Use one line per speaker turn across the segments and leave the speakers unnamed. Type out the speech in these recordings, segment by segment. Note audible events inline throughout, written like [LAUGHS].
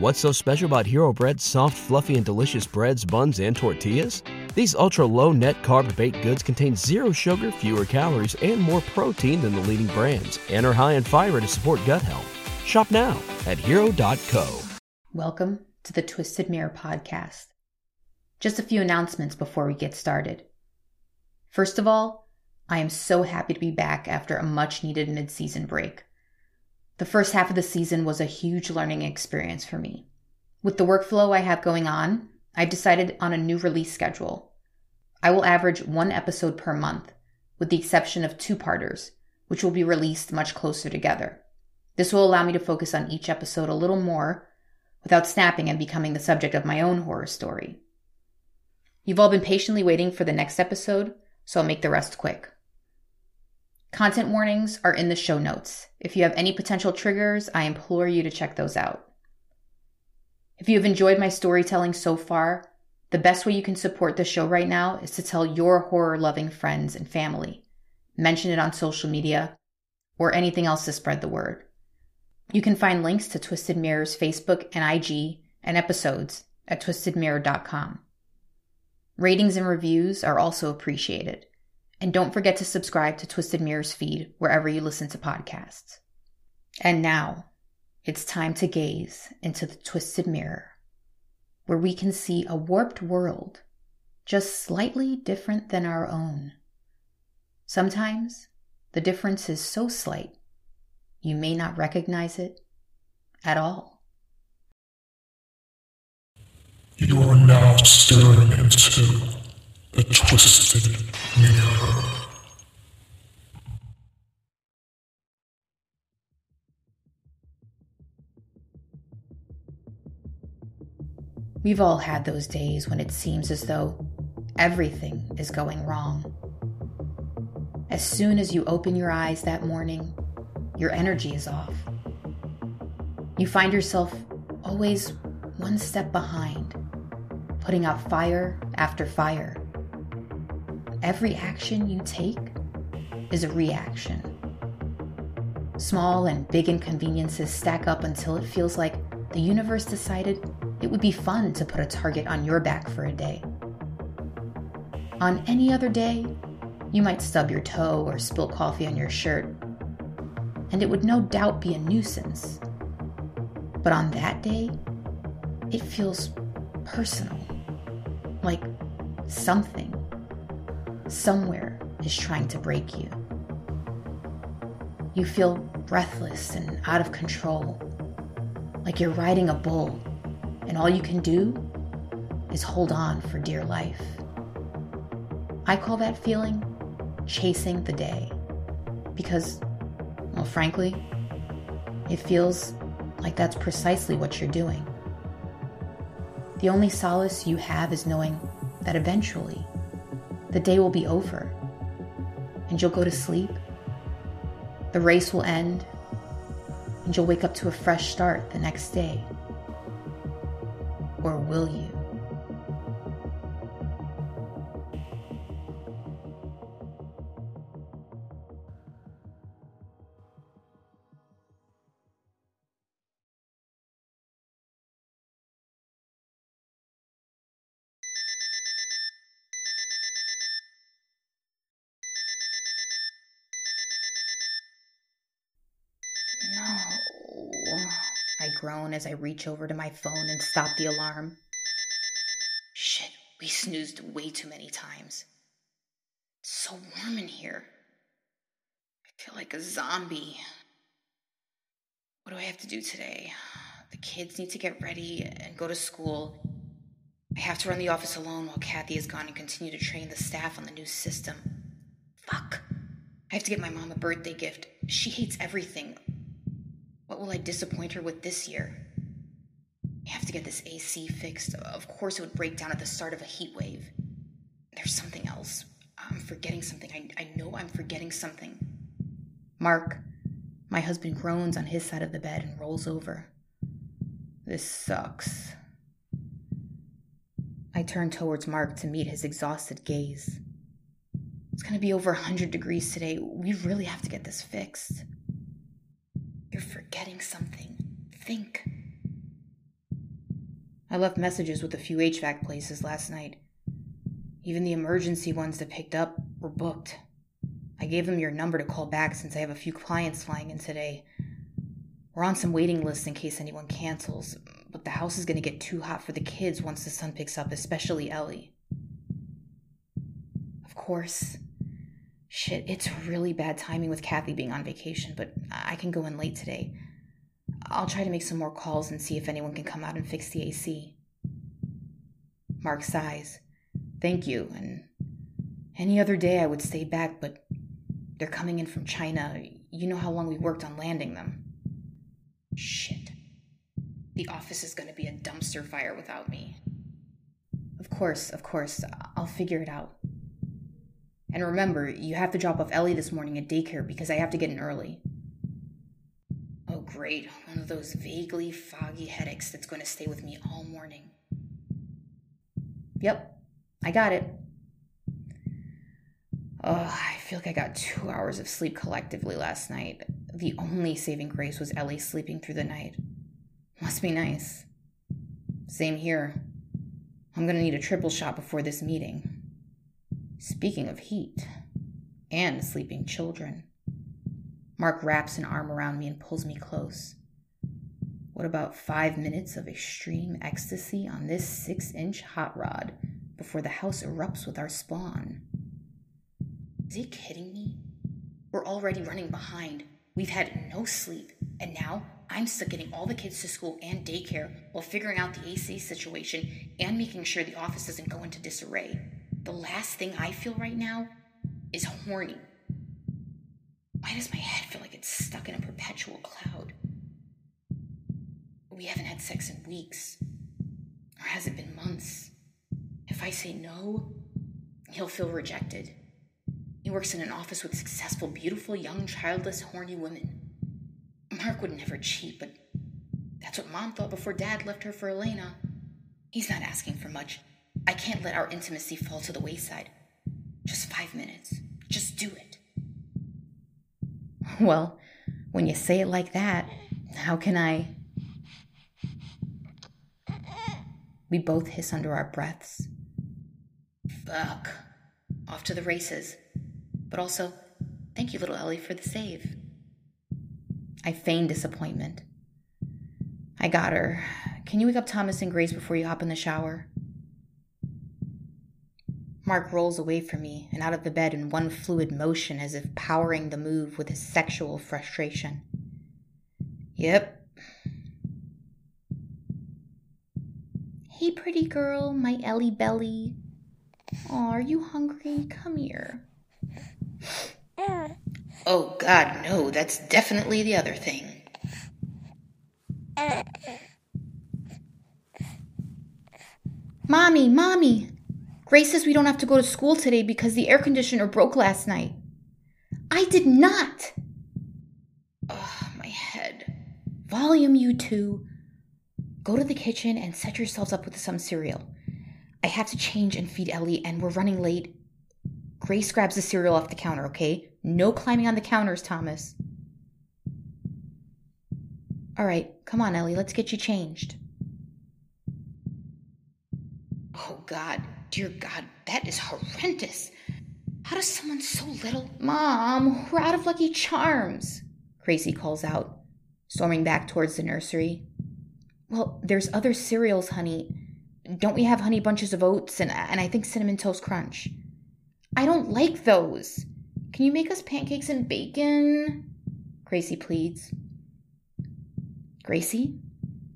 What's so special about Hero Bread's soft, fluffy, and delicious breads, buns, and tortillas? These ultra low net carb baked goods contain zero sugar, fewer calories, and more protein than the leading brands, and are high in fiber to support gut health. Shop now at hero.co.
Welcome to the Twisted Mirror podcast. Just a few announcements before we get started. First of all, I am so happy to be back after a much needed mid season break. The first half of the season was a huge learning experience for me. With the workflow I have going on, I've decided on a new release schedule. I will average one episode per month, with the exception of two parters, which will be released much closer together. This will allow me to focus on each episode a little more without snapping and becoming the subject of my own horror story. You've all been patiently waiting for the next episode, so I'll make the rest quick. Content warnings are in the show notes. If you have any potential triggers, I implore you to check those out. If you have enjoyed my storytelling so far, the best way you can support the show right now is to tell your horror loving friends and family. Mention it on social media or anything else to spread the word. You can find links to Twisted Mirror's Facebook and IG and episodes at twistedmirror.com. Ratings and reviews are also appreciated. And don't forget to subscribe to Twisted Mirror's feed wherever you listen to podcasts. And now, it's time to gaze into the twisted mirror, where we can see a warped world just slightly different than our own. Sometimes the difference is so slight you may not recognize it at all.
You are now staring into twisted [LAUGHS] mirror.
We've all had those days when it seems as though everything is going wrong. As soon as you open your eyes that morning, your energy is off. You find yourself always one step behind, putting out fire after fire. Every action you take is a reaction. Small and big inconveniences stack up until it feels like the universe decided it would be fun to put a target on your back for a day. On any other day, you might stub your toe or spill coffee on your shirt, and it would no doubt be a nuisance. But on that day, it feels personal, like something somewhere is trying to break you. You feel breathless and out of control, like you're riding a bull, and all you can do is hold on for dear life. I call that feeling chasing the day because, well, frankly, it feels like that's precisely what you're doing. The only solace you have is knowing that eventually the day will be over and you'll go to sleep. The race will end and you'll wake up to a fresh start the next day. Or will you? Groan as I reach over to my phone and stop the alarm. Shit, we snoozed way too many times. It's so warm in here. I feel like a zombie. What do I have to do today? The kids need to get ready and go to school. I have to run the office alone while Kathy is gone and continue to train the staff on the new system. Fuck. I have to get my mom a birthday gift. She hates everything. What will I disappoint her with this year? I have to get this AC fixed. Of course, it would break down at the start of a heat wave. There's something else. I'm forgetting something. I, I know I'm forgetting something. Mark, my husband groans on his side of the bed and rolls over. This sucks. I turn towards Mark to meet his exhausted gaze. It's gonna be over 100 degrees today. We really have to get this fixed. Forgetting something. Think. I left messages with a few HVAC places last night. Even the emergency ones that picked up were booked. I gave them your number to call back since I have a few clients flying in today. We're on some waiting lists in case anyone cancels, but the house is going to get too hot for the kids once the sun picks up, especially Ellie. Of course. Shit, it's really bad timing with Kathy being on vacation, but I can go in late today. I'll try to make some more calls and see if anyone can come out and fix the AC. Mark sighs. Thank you, and any other day I would stay back, but they're coming in from China. You know how long we worked on landing them. Shit. The office is to be a dumpster fire without me. Of course, of course. I'll figure it out. And remember, you have to drop off Ellie this morning at daycare because I have to get in early. Oh, great. One of those vaguely foggy headaches that's going to stay with me all morning. Yep, I got it. Oh, I feel like I got two hours of sleep collectively last night. The only saving grace was Ellie sleeping through the night. Must be nice. Same here. I'm gonna need a triple shot before this meeting. Speaking of heat and sleeping children, Mark wraps an arm around me and pulls me close. What about five minutes of extreme ecstasy on this six inch hot rod before the house erupts with our spawn? Is he kidding me? We're already running behind. We've had no sleep, and now I'm stuck getting all the kids to school and daycare while figuring out the AC situation and making sure the office doesn't go into disarray. The last thing I feel right now is horny. Why does my head feel like it's stuck in a perpetual cloud? We haven't had sex in weeks. Or has it been months? If I say no, he'll feel rejected. He works in an office with successful, beautiful, young, childless, horny women. Mark would never cheat, but that's what mom thought before dad left her for Elena. He's not asking for much. I can't let our intimacy fall to the wayside. Just five minutes. Just do it. Well, when you say it like that, how can I? We both hiss under our breaths. Fuck. Off to the races. But also, thank you, little Ellie, for the save. I feign disappointment. I got her. Can you wake up Thomas and Grace before you hop in the shower? Mark rolls away from me and out of the bed in one fluid motion as if powering the move with his sexual frustration. Yep. Hey, pretty girl, my Ellie Belly. Aw, are you hungry? Come here. [SNIFFS] Oh, God, no, that's definitely the other thing. [SNIFFS] Mommy, Mommy! Grace says we don't have to go to school today because the air conditioner broke last night. I did not! Ugh, my head. Volume, you two. Go to the kitchen and set yourselves up with some cereal. I have to change and feed Ellie, and we're running late. Grace grabs the cereal off the counter, okay? No climbing on the counters, Thomas. All right, come on, Ellie, let's get you changed. Oh, God, dear God, that is horrendous. How does someone so little. Mom, we're out of Lucky Charms, Gracie calls out, storming back towards the nursery. Well, there's other cereals, honey. Don't we have honey bunches of oats and, and I think cinnamon toast crunch? I don't like those. Can you make us pancakes and bacon? Gracie pleads. Gracie,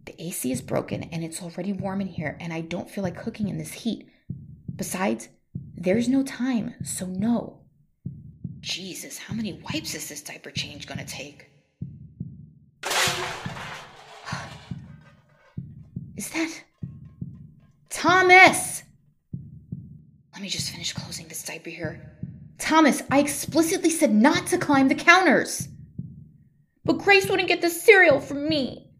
the AC is broken and it's already warm in here, and I don't feel like cooking in this heat. Besides, there's no time, so no. Jesus, how many wipes is this diaper change gonna take? [SIGHS] Is that. Thomas! Let me just finish closing this diaper here. Thomas, I explicitly said not to climb the counters. But Grace wouldn't get the cereal from me.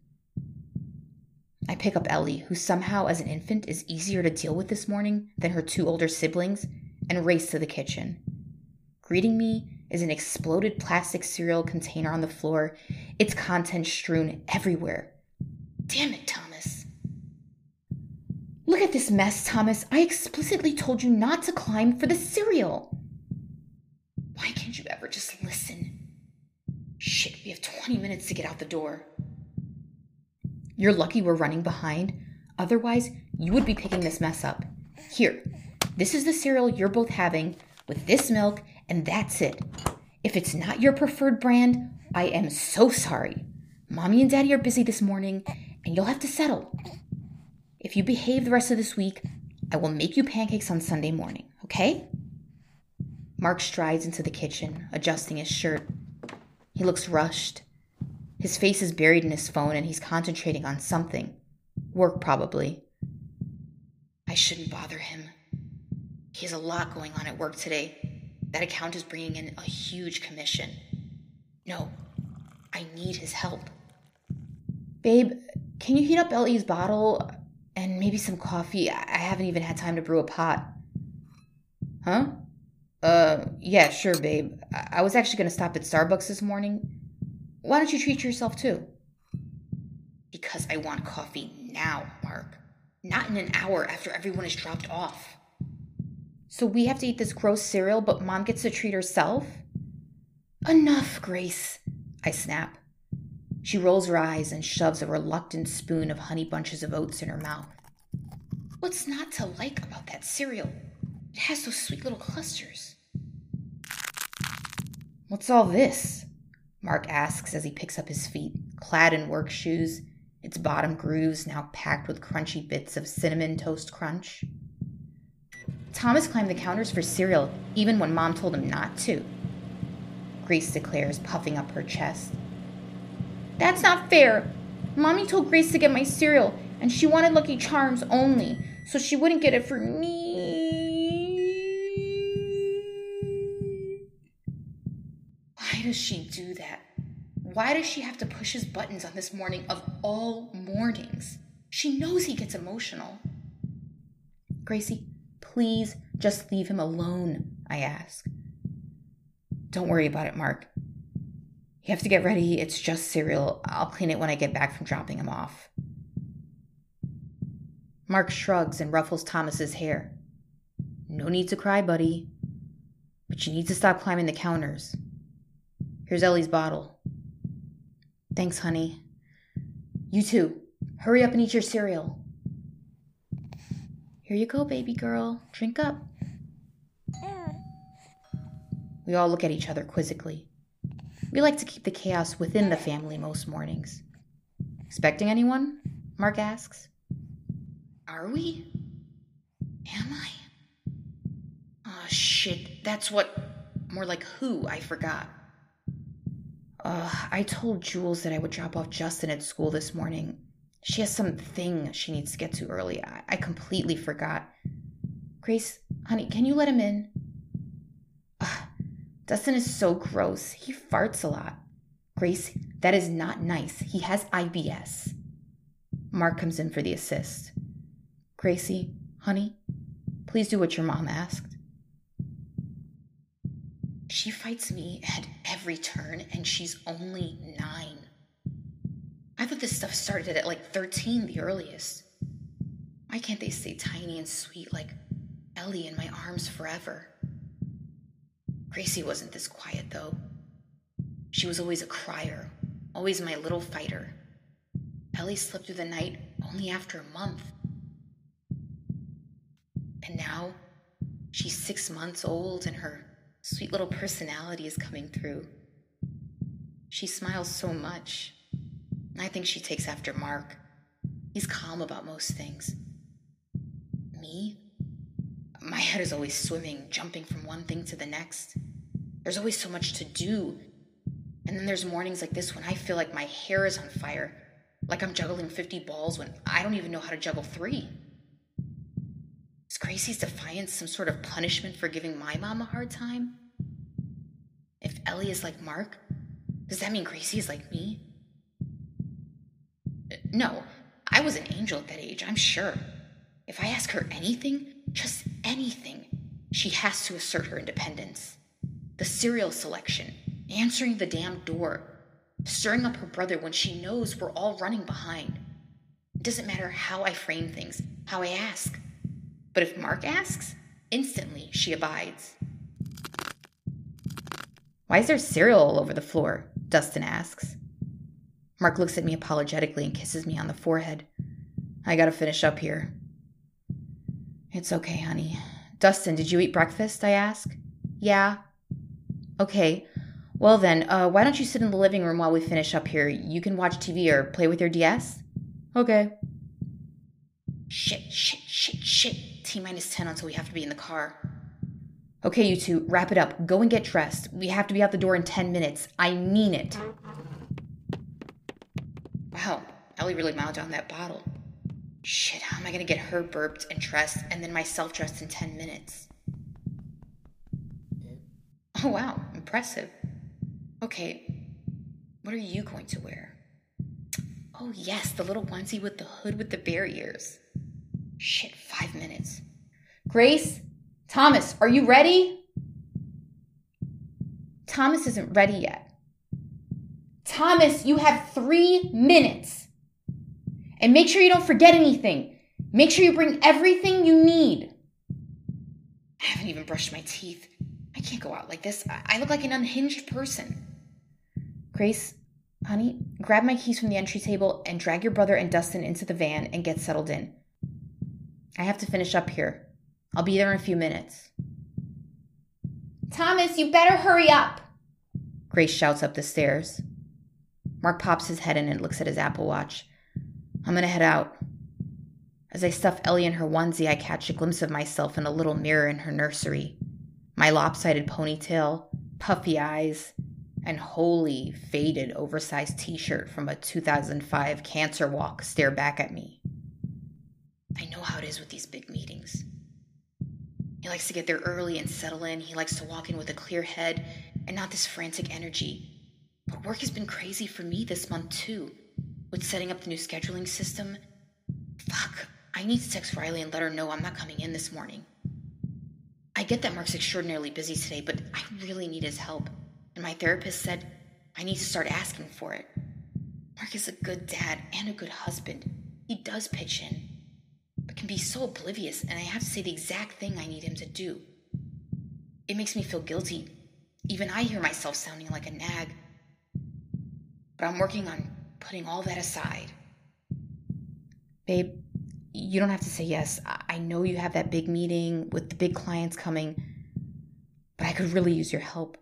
I pick up Ellie, who somehow, as an infant, is easier to deal with this morning than her two older siblings, and race to the kitchen. Greeting me is an exploded plastic cereal container on the floor, its contents strewn everywhere. Damn it, Thomas. Look at this mess, Thomas. I explicitly told you not to climb for the cereal. Why can't you ever just listen? Shit, we have 20 minutes to get out the door. You're lucky we're running behind. Otherwise, you would be picking this mess up. Here, this is the cereal you're both having with this milk, and that's it. If it's not your preferred brand, I am so sorry. Mommy and Daddy are busy this morning, and you'll have to settle. If you behave the rest of this week, I will make you pancakes on Sunday morning, okay? Mark strides into the kitchen, adjusting his shirt. He looks rushed. His face is buried in his phone and he's concentrating on something. Work, probably. I shouldn't bother him. He has a lot going on at work today. That account is bringing in a huge commission. No, I need his help. Babe, can you heat up Ellie's bottle and maybe some coffee? I haven't even had time to brew a pot. Huh? Uh, yeah, sure, babe. I, I was actually going to stop at Starbucks this morning. Why don't you treat yourself too? Because I want coffee now, Mark. Not in an hour after everyone is dropped off. So we have to eat this gross cereal, but mom gets to treat herself? Enough, Grace, I snap. She rolls her eyes and shoves a reluctant spoon of honey bunches of oats in her mouth. What's not to like about that cereal? It has those sweet little clusters. What's all this? Mark asks as he picks up his feet, clad in work shoes, its bottom grooves now packed with crunchy bits of cinnamon toast crunch. Thomas climbed the counters for cereal even when Mom told him not to. Grace declares, puffing up her chest. That's not fair. Mommy told Grace to get my cereal, and she wanted Lucky Charms only, so she wouldn't get it for me. Why does she have to push his buttons on this morning of all mornings? She knows he gets emotional. Gracie, please just leave him alone, I ask. Don't worry about it, Mark. You have to get ready. It's just cereal. I'll clean it when I get back from dropping him off. Mark shrugs and ruffles Thomas's hair. No need to cry, buddy. But you need to stop climbing the counters. Here's Ellie's bottle. Thanks, honey. You too. Hurry up and eat your cereal. Here you go, baby girl. Drink up. We all look at each other quizzically. We like to keep the chaos within the family most mornings. Expecting anyone? Mark asks. Are we? Am I? Oh, shit. That's what. More like who, I forgot. Uh, I told Jules that I would drop off Justin at school this morning. She has some thing she needs to get to early. I, I completely forgot. Grace, honey, can you let him in? Ugh, Dustin is so gross. He farts a lot. Grace, that is not nice. He has IBS. Mark comes in for the assist. Gracie, honey, please do what your mom asked. She fights me at every turn, and she's only nine. I thought this stuff started at like 13, the earliest. Why can't they stay tiny and sweet like Ellie in my arms forever? Gracie wasn't this quiet, though. She was always a crier, always my little fighter. Ellie slept through the night only after a month. And now she's six months old and her sweet little personality is coming through. She smiles so much. I think she takes after Mark. He's calm about most things. Me? My head is always swimming, jumping from one thing to the next. There's always so much to do. And then there's mornings like this when I feel like my hair is on fire. like I'm juggling 50 balls when I don't even know how to juggle three. Gracie's defiance some sort of punishment for giving my mom a hard time? If Ellie is like Mark, does that mean Gracie is like me? Uh, no, I was an angel at that age, I'm sure. If I ask her anything, just anything, she has to assert her independence. The cereal selection, answering the damn door, stirring up her brother when she knows we're all running behind. It doesn't matter how I frame things, how I ask. But if Mark asks, instantly she abides. Why is there cereal all over the floor? Dustin asks. Mark looks at me apologetically and kisses me on the forehead. I gotta finish up here. It's okay, honey. Dustin, did you eat breakfast? I ask. Yeah. Okay. Well, then, uh, why don't you sit in the living room while we finish up here? You can watch TV or play with your DS? Okay. Shit, shit, shit, shit. T minus 10 until we have to be in the car. Okay, you two, wrap it up. Go and get dressed. We have to be out the door in 10 minutes. I mean it. Wow, Ellie really mouthed down that bottle. Shit, how am I gonna get her burped and dressed and then myself dressed in 10 minutes? Oh, wow, impressive. Okay, what are you going to wear? Oh, yes, the little onesie with the hood with the bear ears. Shit, five minutes. Grace? Thomas, are you ready? Thomas isn't ready yet. Thomas, you have three minutes. And make sure you don't forget anything. Make sure you bring everything you need. I haven't even brushed my teeth. I can't go out like this. I look like an unhinged person. Grace, honey, grab my keys from the entry table and drag your brother and Dustin into the van and get settled in. I have to finish up here. I'll be there in a few minutes. Thomas, you better hurry up, Grace shouts up the stairs. Mark pops his head in and looks at his Apple Watch. I'm gonna head out. As I stuff Ellie in her onesie, I catch a glimpse of myself in a little mirror in her nursery. My lopsided ponytail, puffy eyes, and wholly faded oversized t shirt from a 2005 cancer walk stare back at me. I know how it is with these big meetings. He likes to get there early and settle in. He likes to walk in with a clear head and not this frantic energy. But work has been crazy for me this month, too, with setting up the new scheduling system. Fuck, I need to text Riley and let her know I'm not coming in this morning. I get that Mark's extraordinarily busy today, but I really need his help. And my therapist said I need to start asking for it. Mark is a good dad and a good husband. He does pitch in, can be so oblivious, and I have to say the exact thing I need him to do. It makes me feel guilty. Even I hear myself sounding like a nag. But I'm working on putting all that aside. Babe, you don't have to say yes. I know you have that big meeting with the big clients coming, but I could really use your help.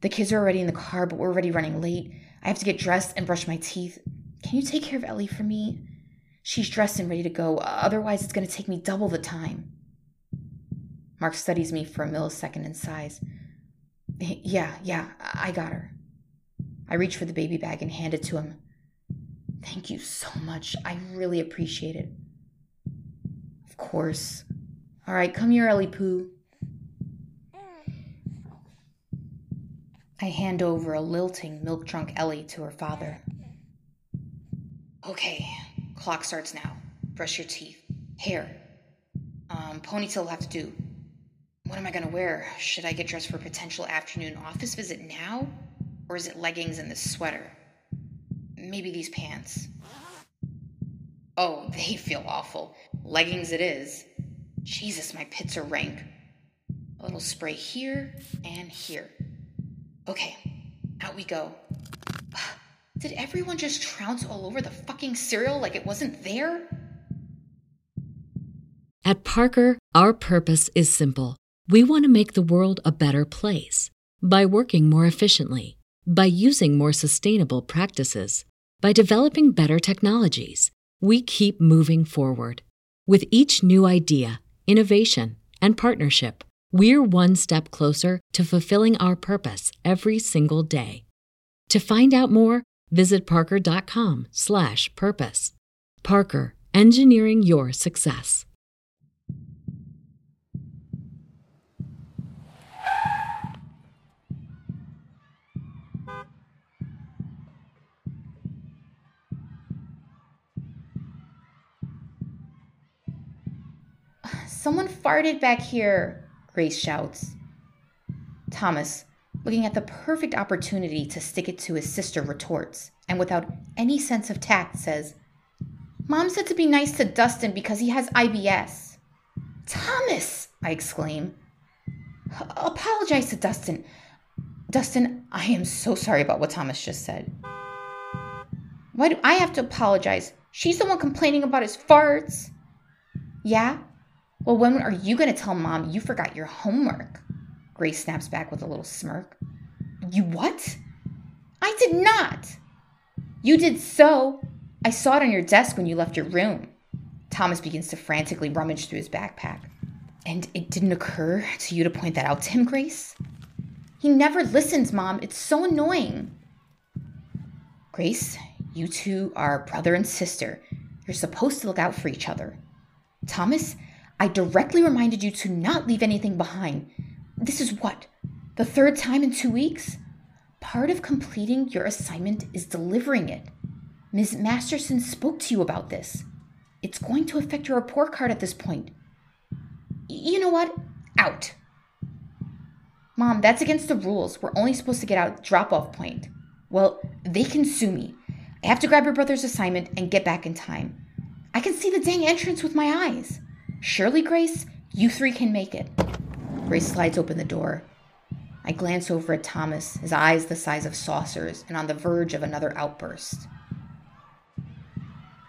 The kids are already in the car, but we're already running late. I have to get dressed and brush my teeth. Can you take care of Ellie for me? She's dressed and ready to go. Otherwise, it's going to take me double the time. Mark studies me for a millisecond and sighs. Yeah, yeah, I got her. I reach for the baby bag and hand it to him. Thank you so much. I really appreciate it. Of course. All right, come here, Ellie Pooh. I hand over a lilting, milk drunk Ellie to her father. Okay, clock starts now. Brush your teeth. Hair. Um, ponytail will have to do. What am I gonna wear? Should I get dressed for a potential afternoon office visit now? Or is it leggings and this sweater? Maybe these pants. Oh, [LAUGHS] they feel awful. Leggings it is. Jesus, my pits are rank. A little spray here and here. Okay, out we go. [SIGHS] Did everyone just trounce all over the fucking cereal like it wasn't there?
At Parker, our purpose is simple. We want to make the world a better place by working more efficiently, by using more sustainable practices, by developing better technologies. We keep moving forward. With each new idea, innovation, and partnership, we're one step closer to fulfilling our purpose every single day. To find out more, visit parker.com slash purpose. Parker, engineering your success.
Someone farted back here, Grace shouts. Thomas, looking at the perfect opportunity to stick it to his sister, retorts, and without any sense of tact says, Mom said to be nice to Dustin because he has IBS. Thomas, I exclaim. Apologize to Dustin. Dustin, I am so sorry about what Thomas just said. Why do I have to apologize? She's the one complaining about his farts. Yeah? Well, when are you going to tell mom you forgot your homework? Grace snaps back with a little smirk. You what? I did not. You did so. I saw it on your desk when you left your room. Thomas begins to frantically rummage through his backpack. And it didn't occur to you to point that out to him, Grace? He never listens, Mom. It's so annoying. Grace, you two are brother and sister. You're supposed to look out for each other. Thomas, I directly reminded you to not leave anything behind. This is what? The third time in two weeks? Part of completing your assignment is delivering it. Ms. Masterson spoke to you about this. It's going to affect your report card at this point. You know what? Out. Mom, that's against the rules. We're only supposed to get out drop off point. Well, they can sue me. I have to grab your brother's assignment and get back in time. I can see the dang entrance with my eyes. Surely, Grace, you three can make it. Grace slides open the door. I glance over at Thomas, his eyes the size of saucers and on the verge of another outburst.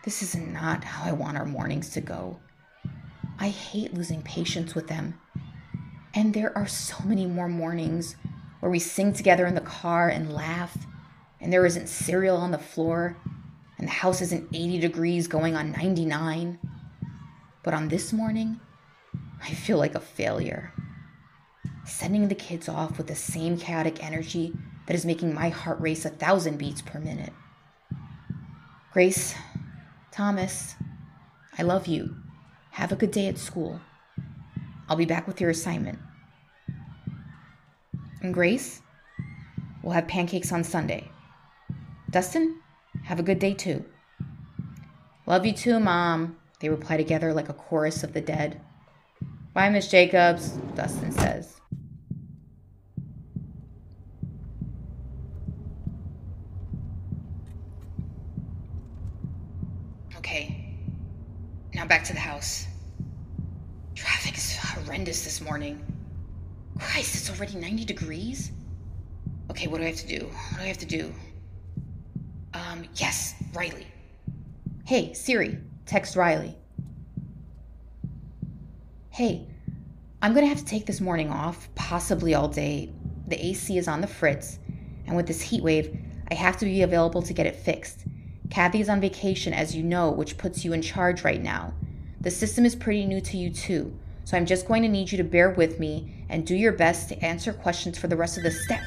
This is not how I want our mornings to go. I hate losing patience with them. And there are so many more mornings where we sing together in the car and laugh, and there isn't cereal on the floor, and the house isn't 80 degrees going on 99. But on this morning, I feel like a failure. Sending the kids off with the same chaotic energy that is making my heart race a thousand beats per minute. Grace, Thomas, I love you. Have a good day at school. I'll be back with your assignment. And Grace, we'll have pancakes on Sunday. Dustin, have a good day too. Love you too, Mom, they reply together like a chorus of the dead. Bye, Miss Jacobs, Dustin says. Now back to the house. Traffic is horrendous this morning. Christ, it's already 90 degrees? Okay, what do I have to do? What do I have to do? Um, yes, Riley. Hey, Siri, text Riley. Hey, I'm gonna have to take this morning off, possibly all day. The AC is on the fritz, and with this heat wave, I have to be available to get it fixed. Kathy's on vacation, as you know, which puts you in charge right now. The system is pretty new to you, too, so I'm just going to need you to bear with me and do your best to answer questions for the rest of the step.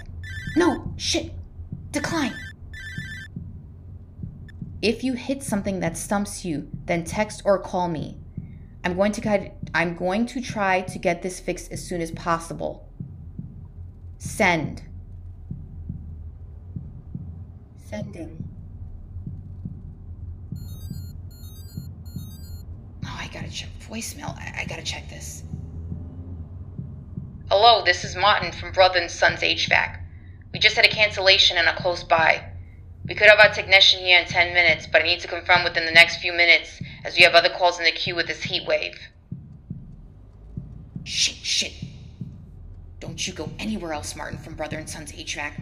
No, shit, decline. If you hit something that stumps you, then text or call me. I'm going to I'm going to try to get this fixed as soon as possible. Send. Sending. Gotta check voicemail. I, I gotta check this. Hello, this is Martin from Brother and Sons HVAC. We just had a cancellation and a close by. We could have our technician here in 10 minutes, but I need to confirm within the next few minutes as we have other calls in the queue with this heat wave. Shit, shit. Don't you go anywhere else, Martin from Brother and Sons HVAC.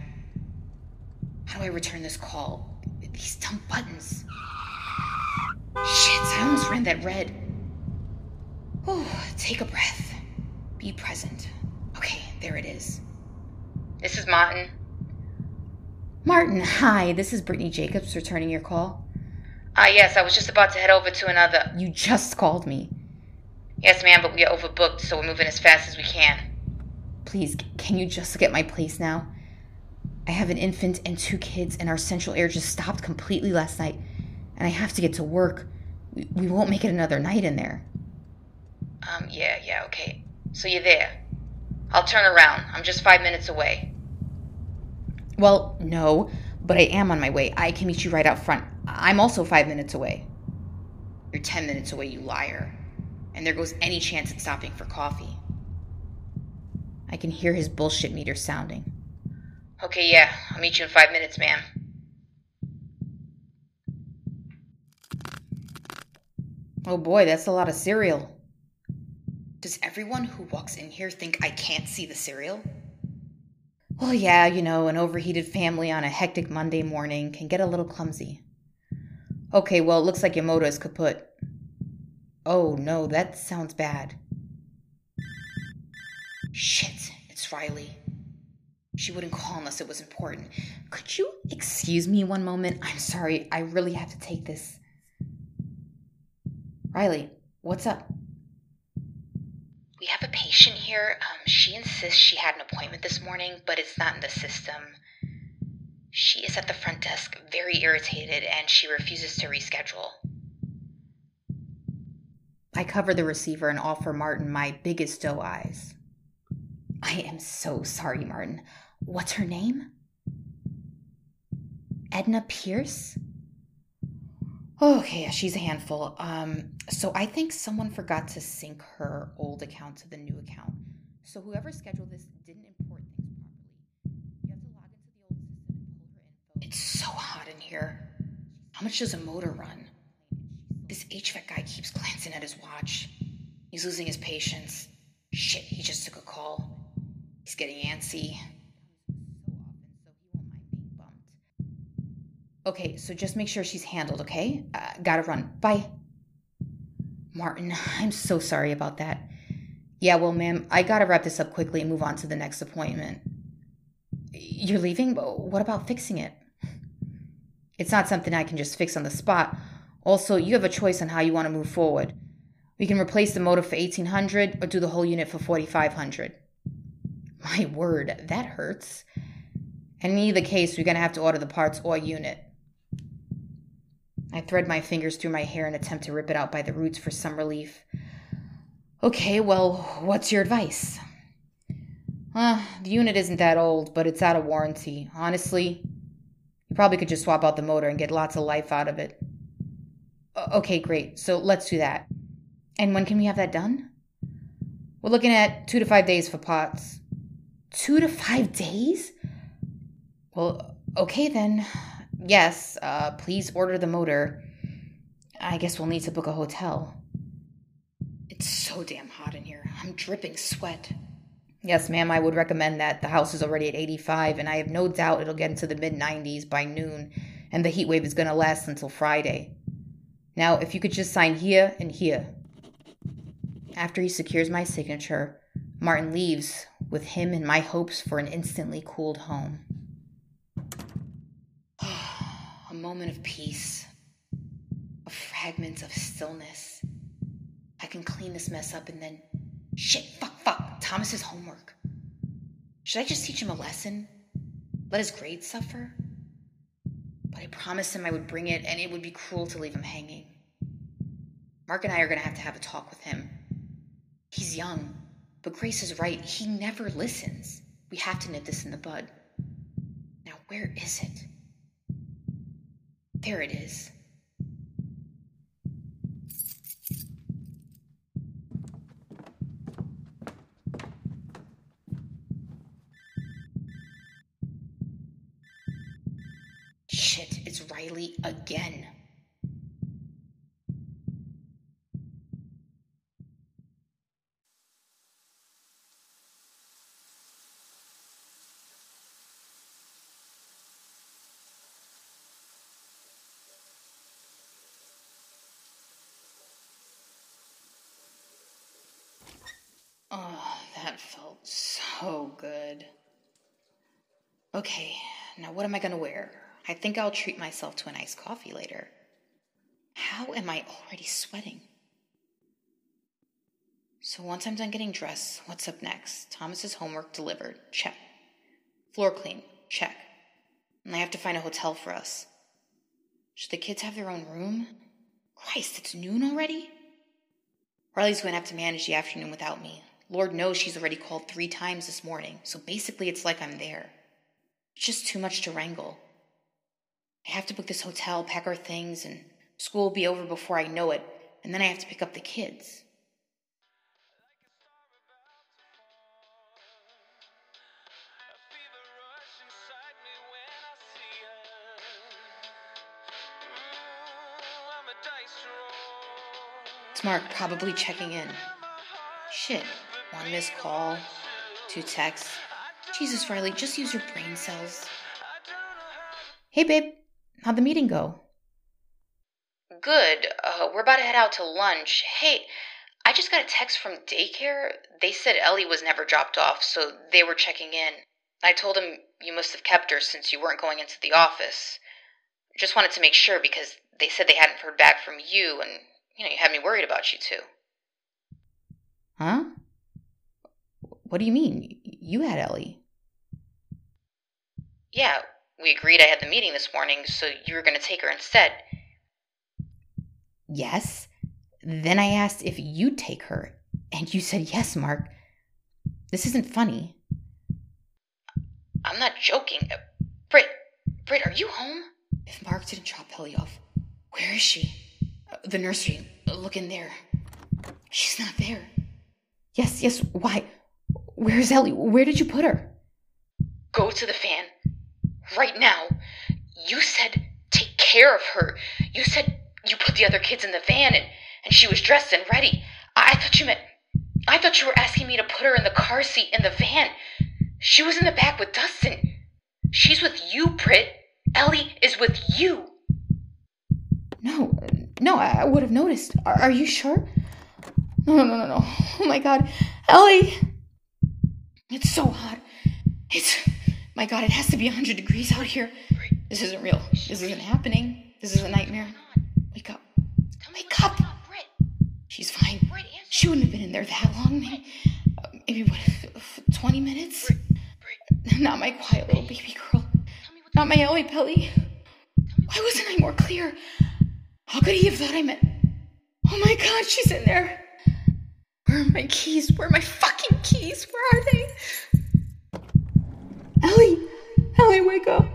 How do I return this call? These dumb buttons. Shit, I almost ran that red. Oh, [SIGHS] take a breath. Be present. Okay, there it is. This is Martin. Martin, hi. This is Brittany Jacobs returning your call. Ah, uh, yes, I was just about to head over to another. You just called me. Yes, ma'am, but we are overbooked, so we're moving as fast as we can. Please, can you just look at my place now? I have an infant and two kids, and our central air just stopped completely last night, and I have to get to work. We, we won't make it another night in there.
Um, yeah, yeah, okay. So you're there. I'll turn around. I'm just five minutes away.
Well, no, but I am on my way. I can meet you right out front. I'm also five minutes away.
You're ten minutes away, you liar. And there goes any chance at stopping for coffee.
I can hear his bullshit meter sounding.
Okay, yeah, I'll meet you in five minutes, ma'am.
Oh boy, that's a lot of cereal.
Does everyone who walks in here think I can't see the cereal?
Well, yeah, you know, an overheated family on a hectic Monday morning can get a little clumsy. Okay, well, it looks like your motor is kaput. Oh, no, that sounds bad.
Shit, it's Riley. She wouldn't call unless it was important.
Could you excuse me one moment? I'm sorry, I really have to take this. Riley, what's up?
We have a patient here. Um, she insists she had an appointment this morning, but it's not in the system. She is at the front desk, very irritated, and she refuses to reschedule.
I cover the receiver and offer Martin my biggest doe eyes. I am so sorry, Martin. What's her name? Edna Pierce? Okay, yeah, she's a handful. Um, so I think someone forgot to sync her old account to the new account. So whoever scheduled this didn't import things properly. You have to log into the old system and pull her info.
It's so hot in here. How much does a motor run? This HVAC guy keeps glancing at his watch. He's losing his patience. Shit, he just took a call. He's getting antsy.
Okay, so just make sure she's handled, okay? Uh, gotta run. Bye. Martin, I'm so sorry about that. Yeah, well, ma'am, I gotta wrap this up quickly and move on to the next appointment. You're leaving? What about fixing it? It's not something I can just fix on the spot. Also, you have a choice on how you want to move forward. We can replace the motor for 1800 or do the whole unit for 4500. My word, that hurts. And in either case, we're going to have to order the parts or unit. I thread my fingers through my hair and attempt to rip it out by the roots for some relief. Okay, well, what's your advice? Uh, the unit isn't that old, but it's out of warranty. Honestly, you probably could just swap out the motor and get lots of life out of it. Okay, great. So let's do that. And when can we have that done? We're looking at two to five days for pots. Two to five days? Well, okay then. Yes, uh, please order the motor. I guess we'll need to book a hotel.
It's so damn hot in here. I'm dripping sweat.
Yes, ma'am, I would recommend that. The house is already at 85, and I have no doubt it'll get into the mid 90s by noon, and the heat wave is going to last until Friday. Now, if you could just sign here and here. After he secures my signature, Martin leaves with him and my hopes for an instantly cooled home
moment of peace, a fragment of stillness. I can clean this mess up and then. Shit, fuck, fuck. Thomas's homework. Should I just teach him a lesson? Let his grades suffer? But I promised him I would bring it, and it would be cruel to leave him hanging. Mark and I are going to have to have a talk with him. He's young, but Grace is right. He never listens. We have to nip this in the bud. Now, where is it? There it is. Shit, it's Riley again. Oh, that felt so good. Okay, now what am I gonna wear? I think I'll treat myself to a nice coffee later. How am I already sweating? So once I'm done getting dressed, what's up next? Thomas's homework delivered. Check. Floor clean. Check.
and I have to find a hotel for us. Should the kids have their own room? Christ, it's noon already? Riley's going to have to manage the afternoon without me. Lord knows she's already called three times this morning, so basically it's like I'm there. It's just too much to wrangle. I have to book this hotel, pack our things, and school will be over before I know it, and then I have to pick up the kids. It's Mark probably checking in. Shit. One missed call, two texts. Jesus, Riley, just use your brain cells. Hey, babe. How'd the meeting go? Good. Uh, we're about to head out to lunch. Hey, I just got a text from daycare. They said Ellie was never dropped off, so they were checking in. I told them you must have kept her since you weren't going into the office. Just wanted to make sure because they said they hadn't heard back from you, and you know you had me worried about you too. Huh? What do you mean? You had Ellie? Yeah, we agreed I had the meeting this morning, so you were going to take her instead. Yes. Then I asked if you'd take her, and you said yes, Mark. This isn't funny. I'm not joking. Britt, Britt, are you home? If Mark didn't drop Ellie off, where is she? Uh, the nursery. Look in there. She's not there. Yes, yes, why? Where's Ellie? Where did you put her? Go to the fan. Right now. You said take care of her. You said you put the other kids in the van and, and she was dressed and ready. I, I thought you meant. I thought you were asking me to put her in the car seat in the van. She was in the back with Dustin. She's with you, Britt. Ellie is with you. No, no, I would have noticed. Are, are you sure? No, no, no, no, no. Oh my god. Ellie! It's so hot. It's. My god, it has to be 100 degrees out here. This isn't real. This isn't happening. This is a nightmare. Wake up. Wake up! She's fine. She wouldn't have been in there that long. Maybe, maybe what, 20 minutes? Not my quiet little baby girl. Not my Ellie Pelly. Why wasn't I more clear? How could he have thought I meant. Oh my god, she's in there. Where are my keys? Where are my fucking keys? Where are they? Ellie! Ellie, wake up!